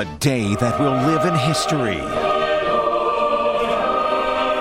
A day that will live in history.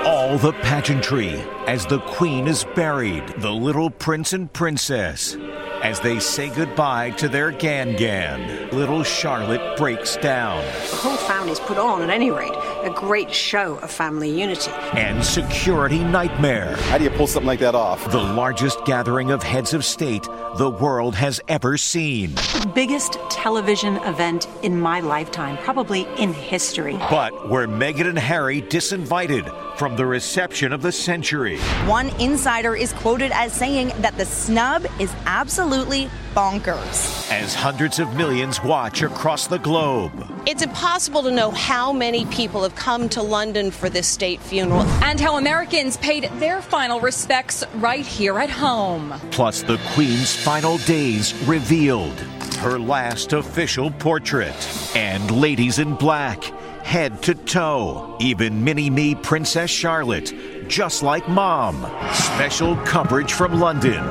All the pageantry as the Queen is buried, the little prince and princess as they say goodbye to their Gan Gan. Little Charlotte breaks down. The whole family's put on, at any rate, a great show of family unity. And security nightmare. How do you pull something like that off? The largest gathering of heads of state the world has ever seen. The biggest television event in my lifetime, probably in history. But were Meghan and Harry disinvited from the reception of the century? One insider is quoted as saying that the snub is absolutely bonkers. As hundreds of millions watch across the globe. It's impossible to know how many people have come to London for this state funeral. And how Americans paid their final respects right here at home. Plus, the Queen's final days revealed. Her last official portrait. And Ladies in Black, head to toe. Even mini me Princess Charlotte, just like mom. Special coverage from London.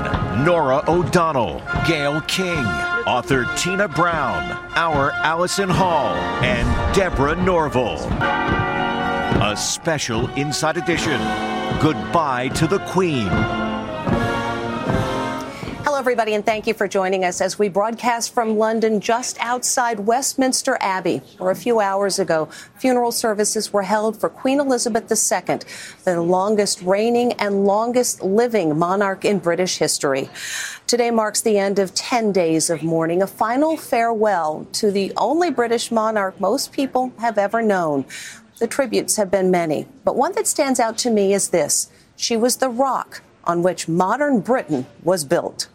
Norah O'Donnell, Gayle King, author Tina Brown, our Allison Hall, and Deborah Norville. A special Inside Edition. Goodbye to the Queen. Everybody, and thank you for joining us as we broadcast from London just outside Westminster Abbey, where a few hours ago funeral services were held for Queen Elizabeth II, the longest reigning and longest living monarch in British history. Today marks the end of 10 days of mourning, a final farewell to the only British monarch most people have ever known. The tributes have been many, but one that stands out to me is this she was the rock on which modern Britain was built.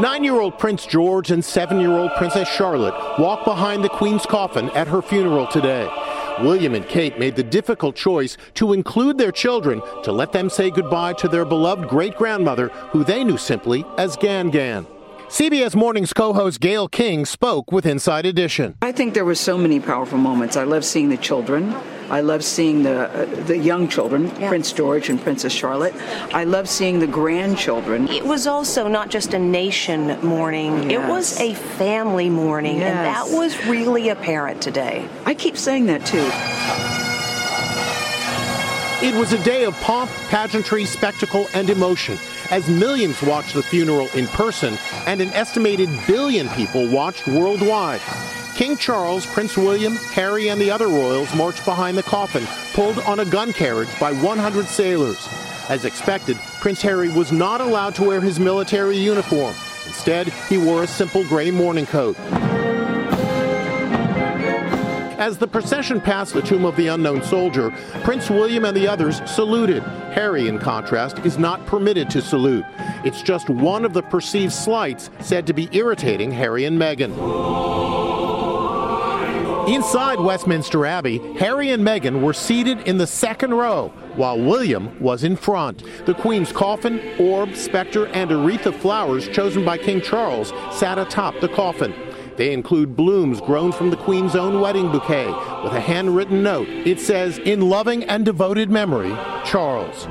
Nine year old Prince George and seven year old Princess Charlotte walked behind the Queen's coffin at her funeral today. William and Kate made the difficult choice to include their children to let them say goodbye to their beloved great grandmother, who they knew simply as Gan Gan. CBS Morning's co-host Gayle King spoke with Inside Edition. I think there were so many powerful moments. I love seeing the children. I love seeing the uh, the young children, yeah. Prince George and Princess Charlotte. I love seeing the grandchildren. It was also not just a nation mourning; yes. it was a family mourning, yes. and that was really apparent today. I keep saying that too. It was a day of pomp, pageantry, spectacle, and emotion as millions watched the funeral in person and an estimated billion people watched worldwide. King Charles, Prince William, Harry, and the other royals marched behind the coffin, pulled on a gun carriage by 100 sailors. As expected, Prince Harry was not allowed to wear his military uniform. Instead, he wore a simple gray morning coat. As the procession passed the tomb of the unknown soldier, Prince William and the others saluted. Harry, in contrast, is not permitted to salute. It's just one of the perceived slights said to be irritating Harry and Meghan. Inside Westminster Abbey, Harry and Meghan were seated in the second row, while William was in front. The Queen's coffin, orb, scepter, and a wreath of flowers chosen by King Charles sat atop the coffin. They include blooms grown from the Queen's own wedding bouquet with a handwritten note. It says, In loving and devoted memory, Charles.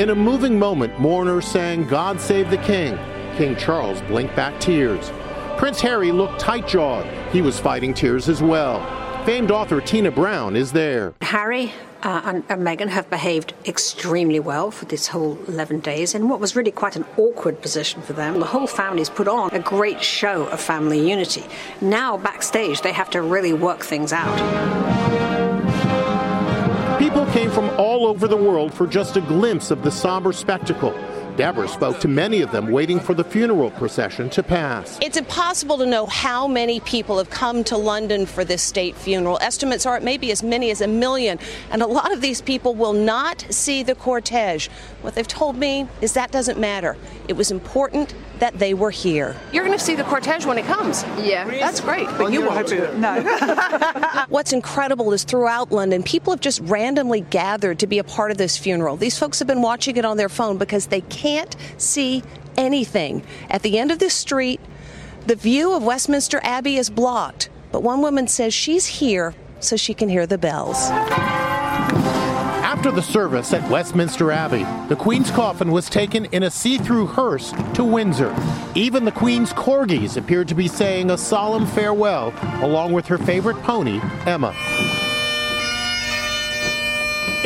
In a moving moment, mourners sang God Save the King. King Charles blinked back tears. Prince Harry looked tight jawed. He was fighting tears as well. Famed author Tina Brown is there. Harry uh, and, and Meghan have behaved extremely well for this whole 11 days in what was really quite an awkward position for them. The whole family's put on a great show of family unity. Now, backstage, they have to really work things out. People came from all over the world for just a glimpse of the somber spectacle. Deborah spoke to many of them waiting for the funeral procession to pass. It's impossible to know how many people have come to London for this state funeral. Estimates are it may be as many as a million, and a lot of these people will not see the cortege. What they've told me is that doesn't matter. It was important that they were here. You're going to see the cortege when it comes. Yeah. That's great, but you won't. No. What's incredible is throughout London, people have just randomly gathered to be a part of this funeral. These folks have been watching it on their phone because they can't see anything. At the end of this street, the view of Westminster Abbey is blocked, but one woman says she's here so she can hear the bells. After the service at Westminster Abbey, the Queen's coffin was taken in a see through hearse to Windsor. Even the Queen's corgis appeared to be saying a solemn farewell, along with her favorite pony, Emma.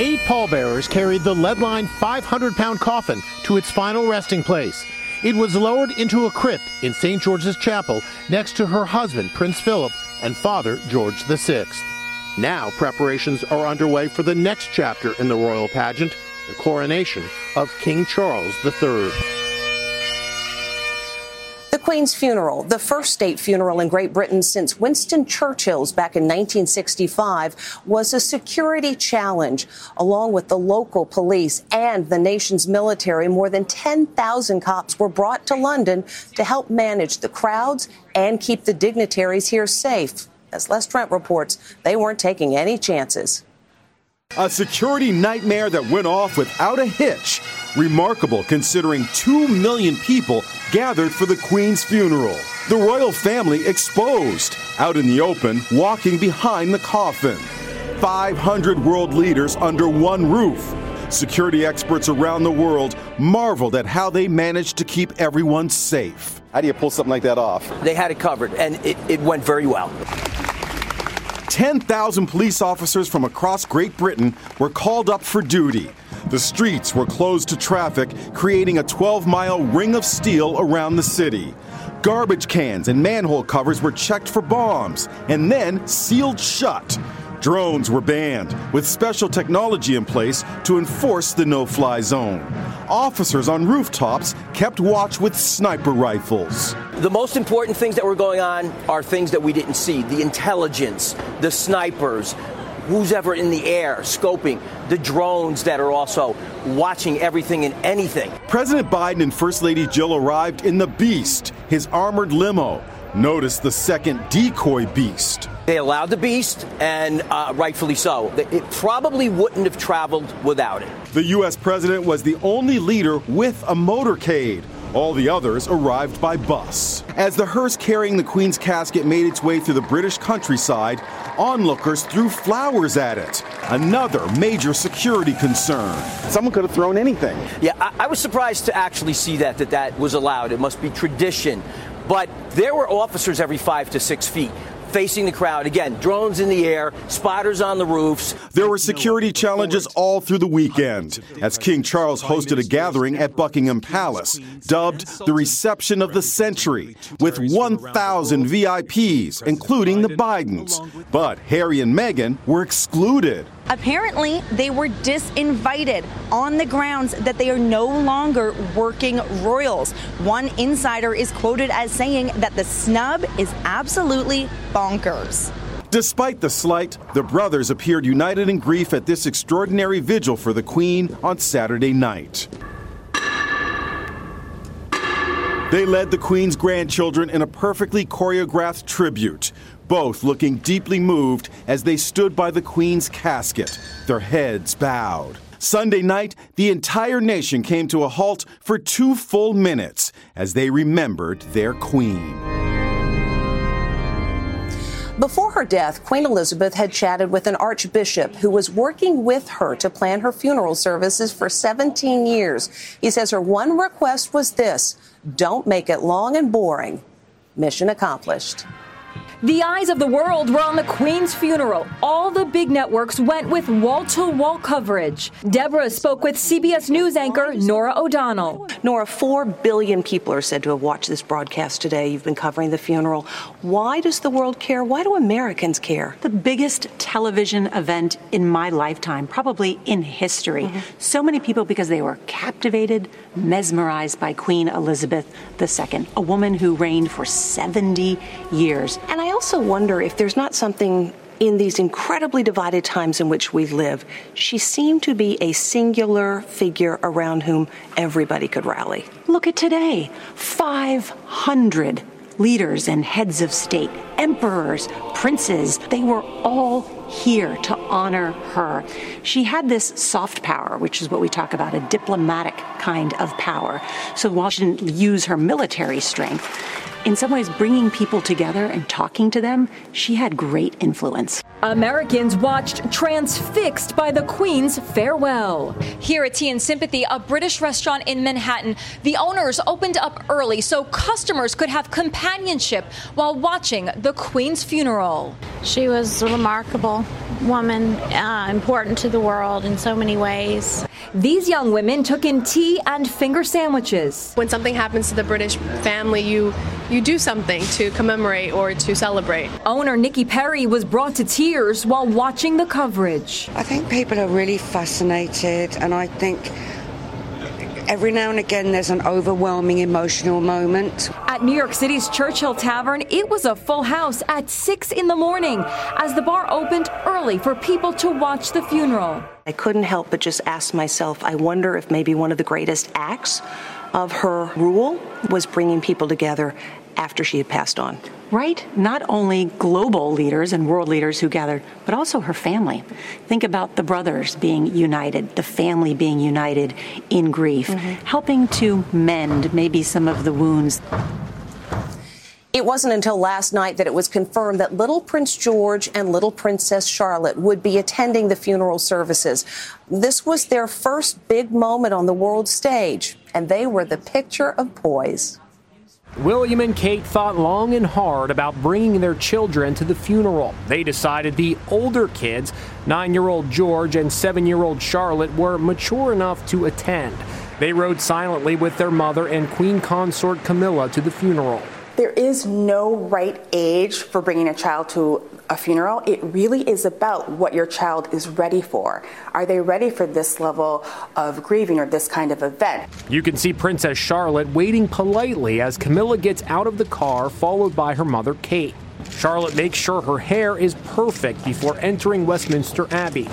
Eight pallbearers carried the lead lined 500 pound coffin to its final resting place. It was lowered into a crypt in St. George's Chapel next to her husband, Prince Philip, and father, George VI. Now, preparations are underway for the next chapter in the royal pageant, the coronation of King Charles III. Queen's funeral, the first state funeral in Great Britain since Winston Churchill's back in 1965, was a security challenge. Along with the local police and the nation's military, more than 10,000 cops were brought to London to help manage the crowds and keep the dignitaries here safe. As Les Trent reports, they weren't taking any chances. A security nightmare that went off without a hitch. Remarkable considering 2 million people gathered for the Queen's funeral. The royal family exposed, out in the open, walking behind the coffin. 500 world leaders under one roof. Security experts around the world marveled at how they managed to keep everyone safe. How do you pull something like that off? They had it covered, and it, it went very well. 10,000 police officers from across Great Britain were called up for duty. The streets were closed to traffic, creating a 12 mile ring of steel around the city. Garbage cans and manhole covers were checked for bombs and then sealed shut. Drones were banned, with special technology in place to enforce the no fly zone. Officers on rooftops kept watch with sniper rifles. The most important things that were going on are things that we didn't see the intelligence, the snipers, who's ever in the air, scoping, the drones that are also watching everything and anything. President Biden and First Lady Jill arrived in the Beast, his armored limo. Notice the second decoy beast. They allowed the beast, and uh, rightfully so. It probably wouldn't have traveled without it. The U.S. president was the only leader with a motorcade. All the others arrived by bus. As the hearse carrying the Queen's casket made its way through the British countryside, onlookers threw flowers at it. Another major security concern. Someone could have thrown anything. Yeah, I, I was surprised to actually see that, that that was allowed. It must be tradition. But there were officers every five to six feet facing the crowd. Again, drones in the air, spotters on the roofs. There were security challenges all through the weekend as King Charles hosted a gathering at Buckingham Palace, dubbed the Reception of the Century, with 1,000 VIPs, including the Bidens. But Harry and Meghan were excluded. Apparently, they were disinvited on the grounds that they are no longer working royals. One insider is quoted as saying that the snub is absolutely bonkers. Despite the slight, the brothers appeared united in grief at this extraordinary vigil for the Queen on Saturday night. They led the Queen's grandchildren in a perfectly choreographed tribute, both looking deeply moved as they stood by the Queen's casket, their heads bowed. Sunday night, the entire nation came to a halt for two full minutes as they remembered their queen. Before her death, Queen Elizabeth had chatted with an archbishop who was working with her to plan her funeral services for 17 years. He says her one request was this don't make it long and boring. Mission accomplished. The eyes of the world were on the Queen's funeral. All the big networks went with wall to wall coverage. Deborah spoke with CBS News anchor Norah O'Donnell. Norah, four billion people are said to have watched this broadcast today. You've been covering the funeral. Why does the world care? Why do Americans care? The biggest television event in my lifetime, probably in history. Mm-hmm. So many people because they were captivated, mesmerized by Queen Elizabeth II, a woman who reigned for 70 years. And I also wonder if there's not something in these incredibly divided times in which we live, she seemed to be a singular figure around whom everybody could rally. Look at today 500 leaders and heads of state, emperors, princes, they were all here to honor her. She had this soft power, which is what we talk about, a diplomatic kind of power. So while she didn't use her military strength, in some ways, bringing people together and talking to them, she had great influence. Americans watched transfixed by the Queen's farewell. Here at Tea and Sympathy, a British restaurant in Manhattan, the owners opened up early so customers could have companionship while watching the Queen's funeral. She was a remarkable woman, uh, important to the world in so many ways. These young women took in tea and finger sandwiches. When something happens to the British family, you you do something to commemorate or to celebrate. Owner Nicky Perry was brought to tears while watching the coverage. I think people are really fascinated, and I think every now and again there's an overwhelming emotional moment. At New York City's Churchill Tavern, it was a full house at 6 in the morning as the bar opened early for people to watch the funeral. I couldn't help but just ask myself, I wonder if maybe one of the greatest acts of her rule was bringing people together after she had passed on. Right? Not only global leaders and world leaders who gathered, but also her family. Think about the brothers being united, the family being united in grief, mm-hmm. helping to mend maybe some of the wounds. It wasn't until last night that it was confirmed that little Prince George and little Princess Charlotte would be attending the funeral services. This was their first big moment on the world stage, and they were the picture of poise. William and Kate thought long and hard about bringing their children to the funeral. They decided the older kids, nine year old George and seven year old Charlotte, were mature enough to attend. They rode silently with their mother and Queen Consort Camilla to the funeral. There is no right age for bringing a child to a funeral, it really is about what your child is ready for. Are they ready for this level of grieving or this kind of event? You can see Princess Charlotte waiting politely as Camilla gets out of the car, followed by her mother, Kate. Charlotte makes sure her hair is perfect before entering Westminster Abbey.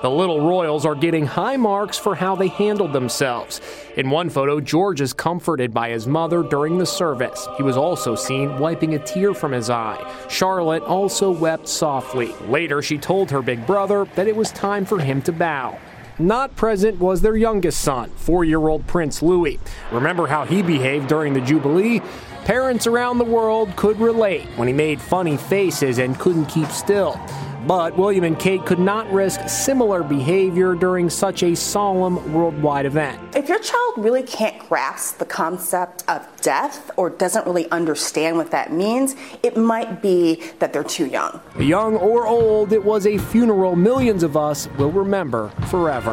The little royals are getting high marks for how they handled themselves. In one photo, George is comforted by his mother during the service. He was also seen wiping a tear from his eye. Charlotte also wept softly. Later, she told her big brother that it was time for him to bow. Not present was their youngest son, four year old Prince Louis. Remember how he behaved during the Jubilee? Parents around the world could relate when he made funny faces and couldn't keep still. But William and Kate could not risk similar behavior during such a solemn worldwide event. If your child really can't grasp the concept of death or doesn't really understand what that means, it might be that they're too young. Young or old, it was a funeral millions of us will remember forever.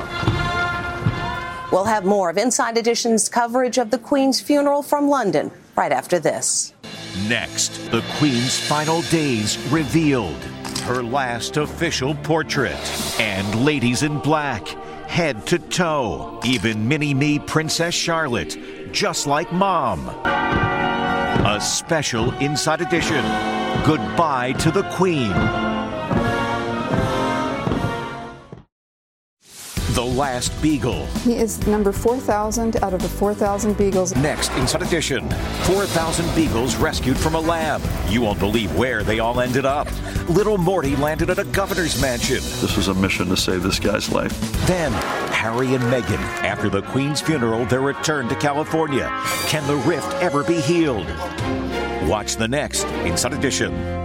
We'll have more of Inside Edition's coverage of the Queen's funeral from London right after this. Next, the Queen's final days revealed her last official portrait. And ladies in black, head to toe, even mini me Princess Charlotte, just like mom. A special Inside Edition. Goodbye to the Queen. The Last Beagle. He is number 4,000 out of the 4,000 beagles. Next, Inside Edition 4,000 beagles rescued from a lab. You won't believe where they all ended up. Little Morty landed at a governor's mansion. This was a mission to save this guy's life. Then, Harry and Meghan. After the Queen's funeral, their return to California. Can the rift ever be healed? Watch the next Inside Edition.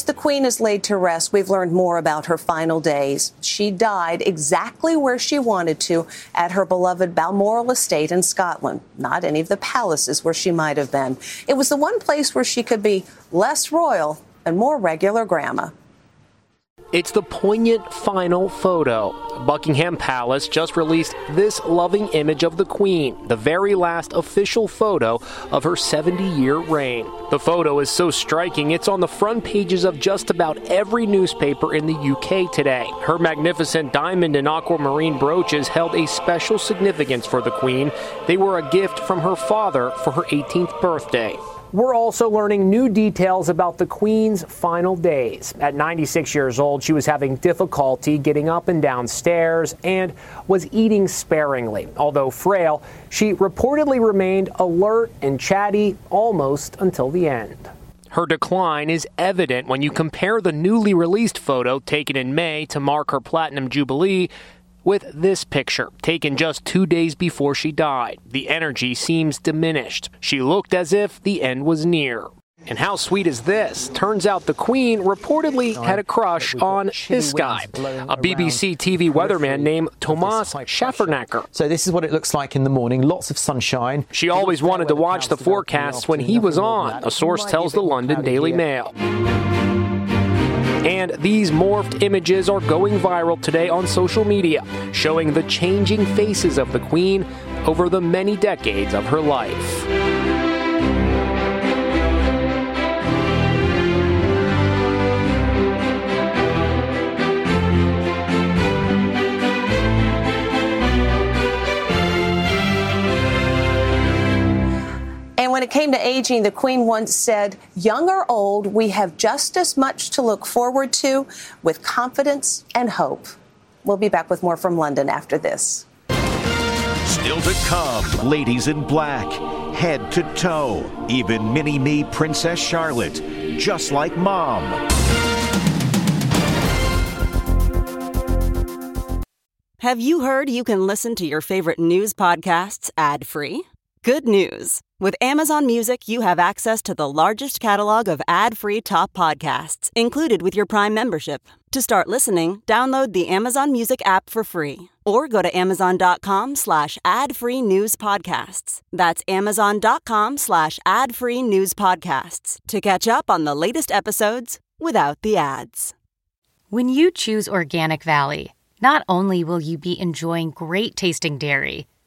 As the Queen is laid to rest, we've learned more about her final days. She died exactly where she wanted to at her beloved Balmoral estate in Scotland, not any of the palaces where she might have been. It was the one place where she could be less royal and more regular grandma. It's the poignant final photo. Buckingham Palace just released this loving image of the Queen, the very last official photo of her 70 year reign. The photo is so striking, it's on the front pages of just about every newspaper in the UK today. Her magnificent diamond and aquamarine brooches held a special significance for the Queen. They were a gift from her father for her 18th birthday. We're also learning new details about the Queen's final days. At 96 years old, she was having difficulty getting up and down stairs and was eating sparingly. Although frail, she reportedly remained alert and chatty almost until the end. Her decline is evident when you compare the newly released photo taken in May to mark her platinum jubilee with this picture, taken just two days before she died. The energy seems diminished. She looked as if the end was near. And how sweet is this? Turns out the Queen reportedly had a crush on this guy, a BBC TV weatherman named Tomasz Schafernaker. So this is what it looks like in the morning. Lots of sunshine. She always wanted to watch the forecasts when he was on, a source tells the London Daily Mail. And these morphed images are going viral today on social media, showing the changing faces of the Queen over the many decades of her life. When it came to aging, the Queen once said, Young or old, we have just as much to look forward to with confidence and hope. We'll be back with more from London after this. Still to come, ladies in black, head to toe, even mini me Princess Charlotte, just like mom. Have you heard you can listen to your favorite news podcasts ad free? Good news. With Amazon Music, you have access to the largest catalog of ad free top podcasts included with your Prime membership. To start listening, download the Amazon Music app for free or go to amazon.com slash ad free news podcasts. That's amazon.com slash ad free news podcasts to catch up on the latest episodes without the ads. When you choose Organic Valley, not only will you be enjoying great tasting dairy,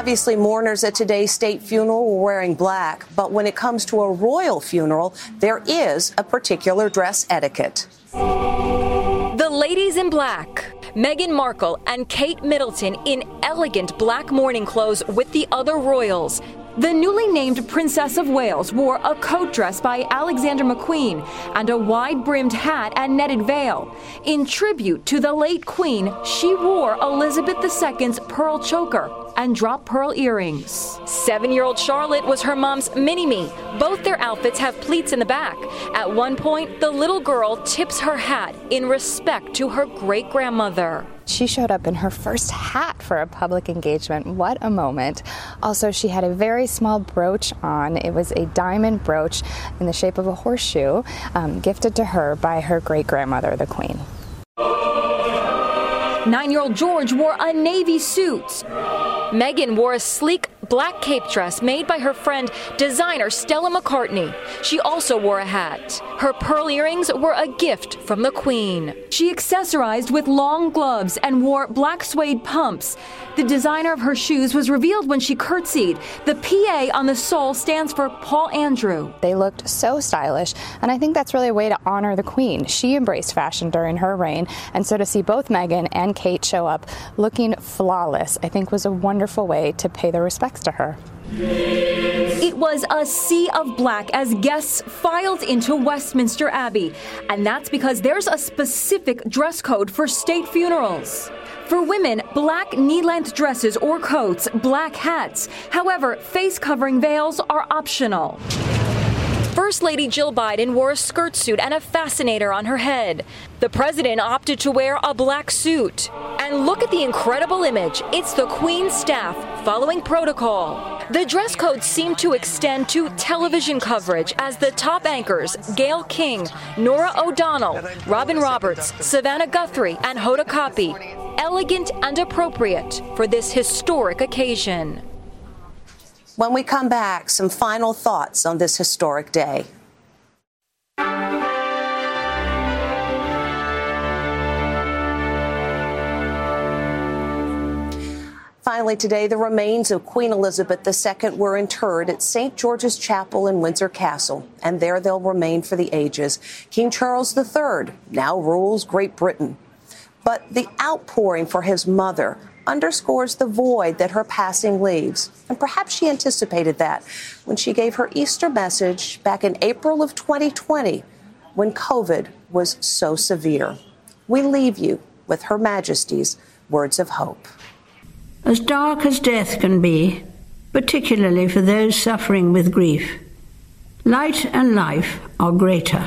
Obviously, mourners at today's state funeral were wearing black, but when it comes to a royal funeral, there is a particular dress etiquette. The ladies in black. Meghan Markle and Kate Middleton in elegant black mourning clothes with the other royals. The newly named Princess of Wales wore a coat dress by Alexander McQueen and a wide brimmed hat and netted veil. In tribute to the late Queen, she wore Elizabeth II's pearl choker and drop pearl earrings. Seven year old Charlotte was her mom's mini me. Both their outfits have pleats in the back. At one point, the little girl tips her hat in respect to her great grandmother. She showed up in her first hat for a public engagement. What a moment. Also, she had a very small brooch on. It was a diamond brooch in the shape of a horseshoe, um, gifted to her by her great grandmother, the Queen. Nine year old George wore a navy suit. Meghan wore a sleek black cape dress made by her friend designer Stella McCartney. She also wore a hat. Her pearl earrings were a gift from the Queen. She accessorized with long gloves and wore black suede pumps. The designer of her shoes was revealed when she curtsied. The PA on the sole stands for Paul Andrew. They looked so stylish, and I think that's really a way to honor the Queen. She embraced fashion during her reign, and so to see both Meghan and Kate show up looking flawless, I think was a wonderful way to pay their respects to her. It was a sea of black as guests filed into Westminster Abbey, and that's because there's a specific dress code for state funerals. For women, black knee length dresses or coats, black hats. However, face covering veils are optional. First Lady Jill Biden wore a skirt suit and a fascinator on her head. The president opted to wear a black suit. And look at the incredible image. It's the Queen's staff following protocol. The dress code seemed to extend to television coverage as the top anchors, Gayle King, Norah O'Donnell, Robin Roberts, Savannah Guthrie, and Hoda Kotb, elegant and appropriate for this historic occasion. When we come back, some final thoughts on this historic day. Finally, today, the remains of Queen Elizabeth II were interred at St. George's Chapel in Windsor Castle, and there they'll remain for the ages. King Charles III now rules Great Britain. But the outpouring for his mother underscores the void that her passing leaves. And perhaps she anticipated that when she gave her Easter message back in April of 2020 when COVID was so severe. We leave you with Her Majesty's words of hope. As dark as death can be, particularly for those suffering with grief, light and life are greater.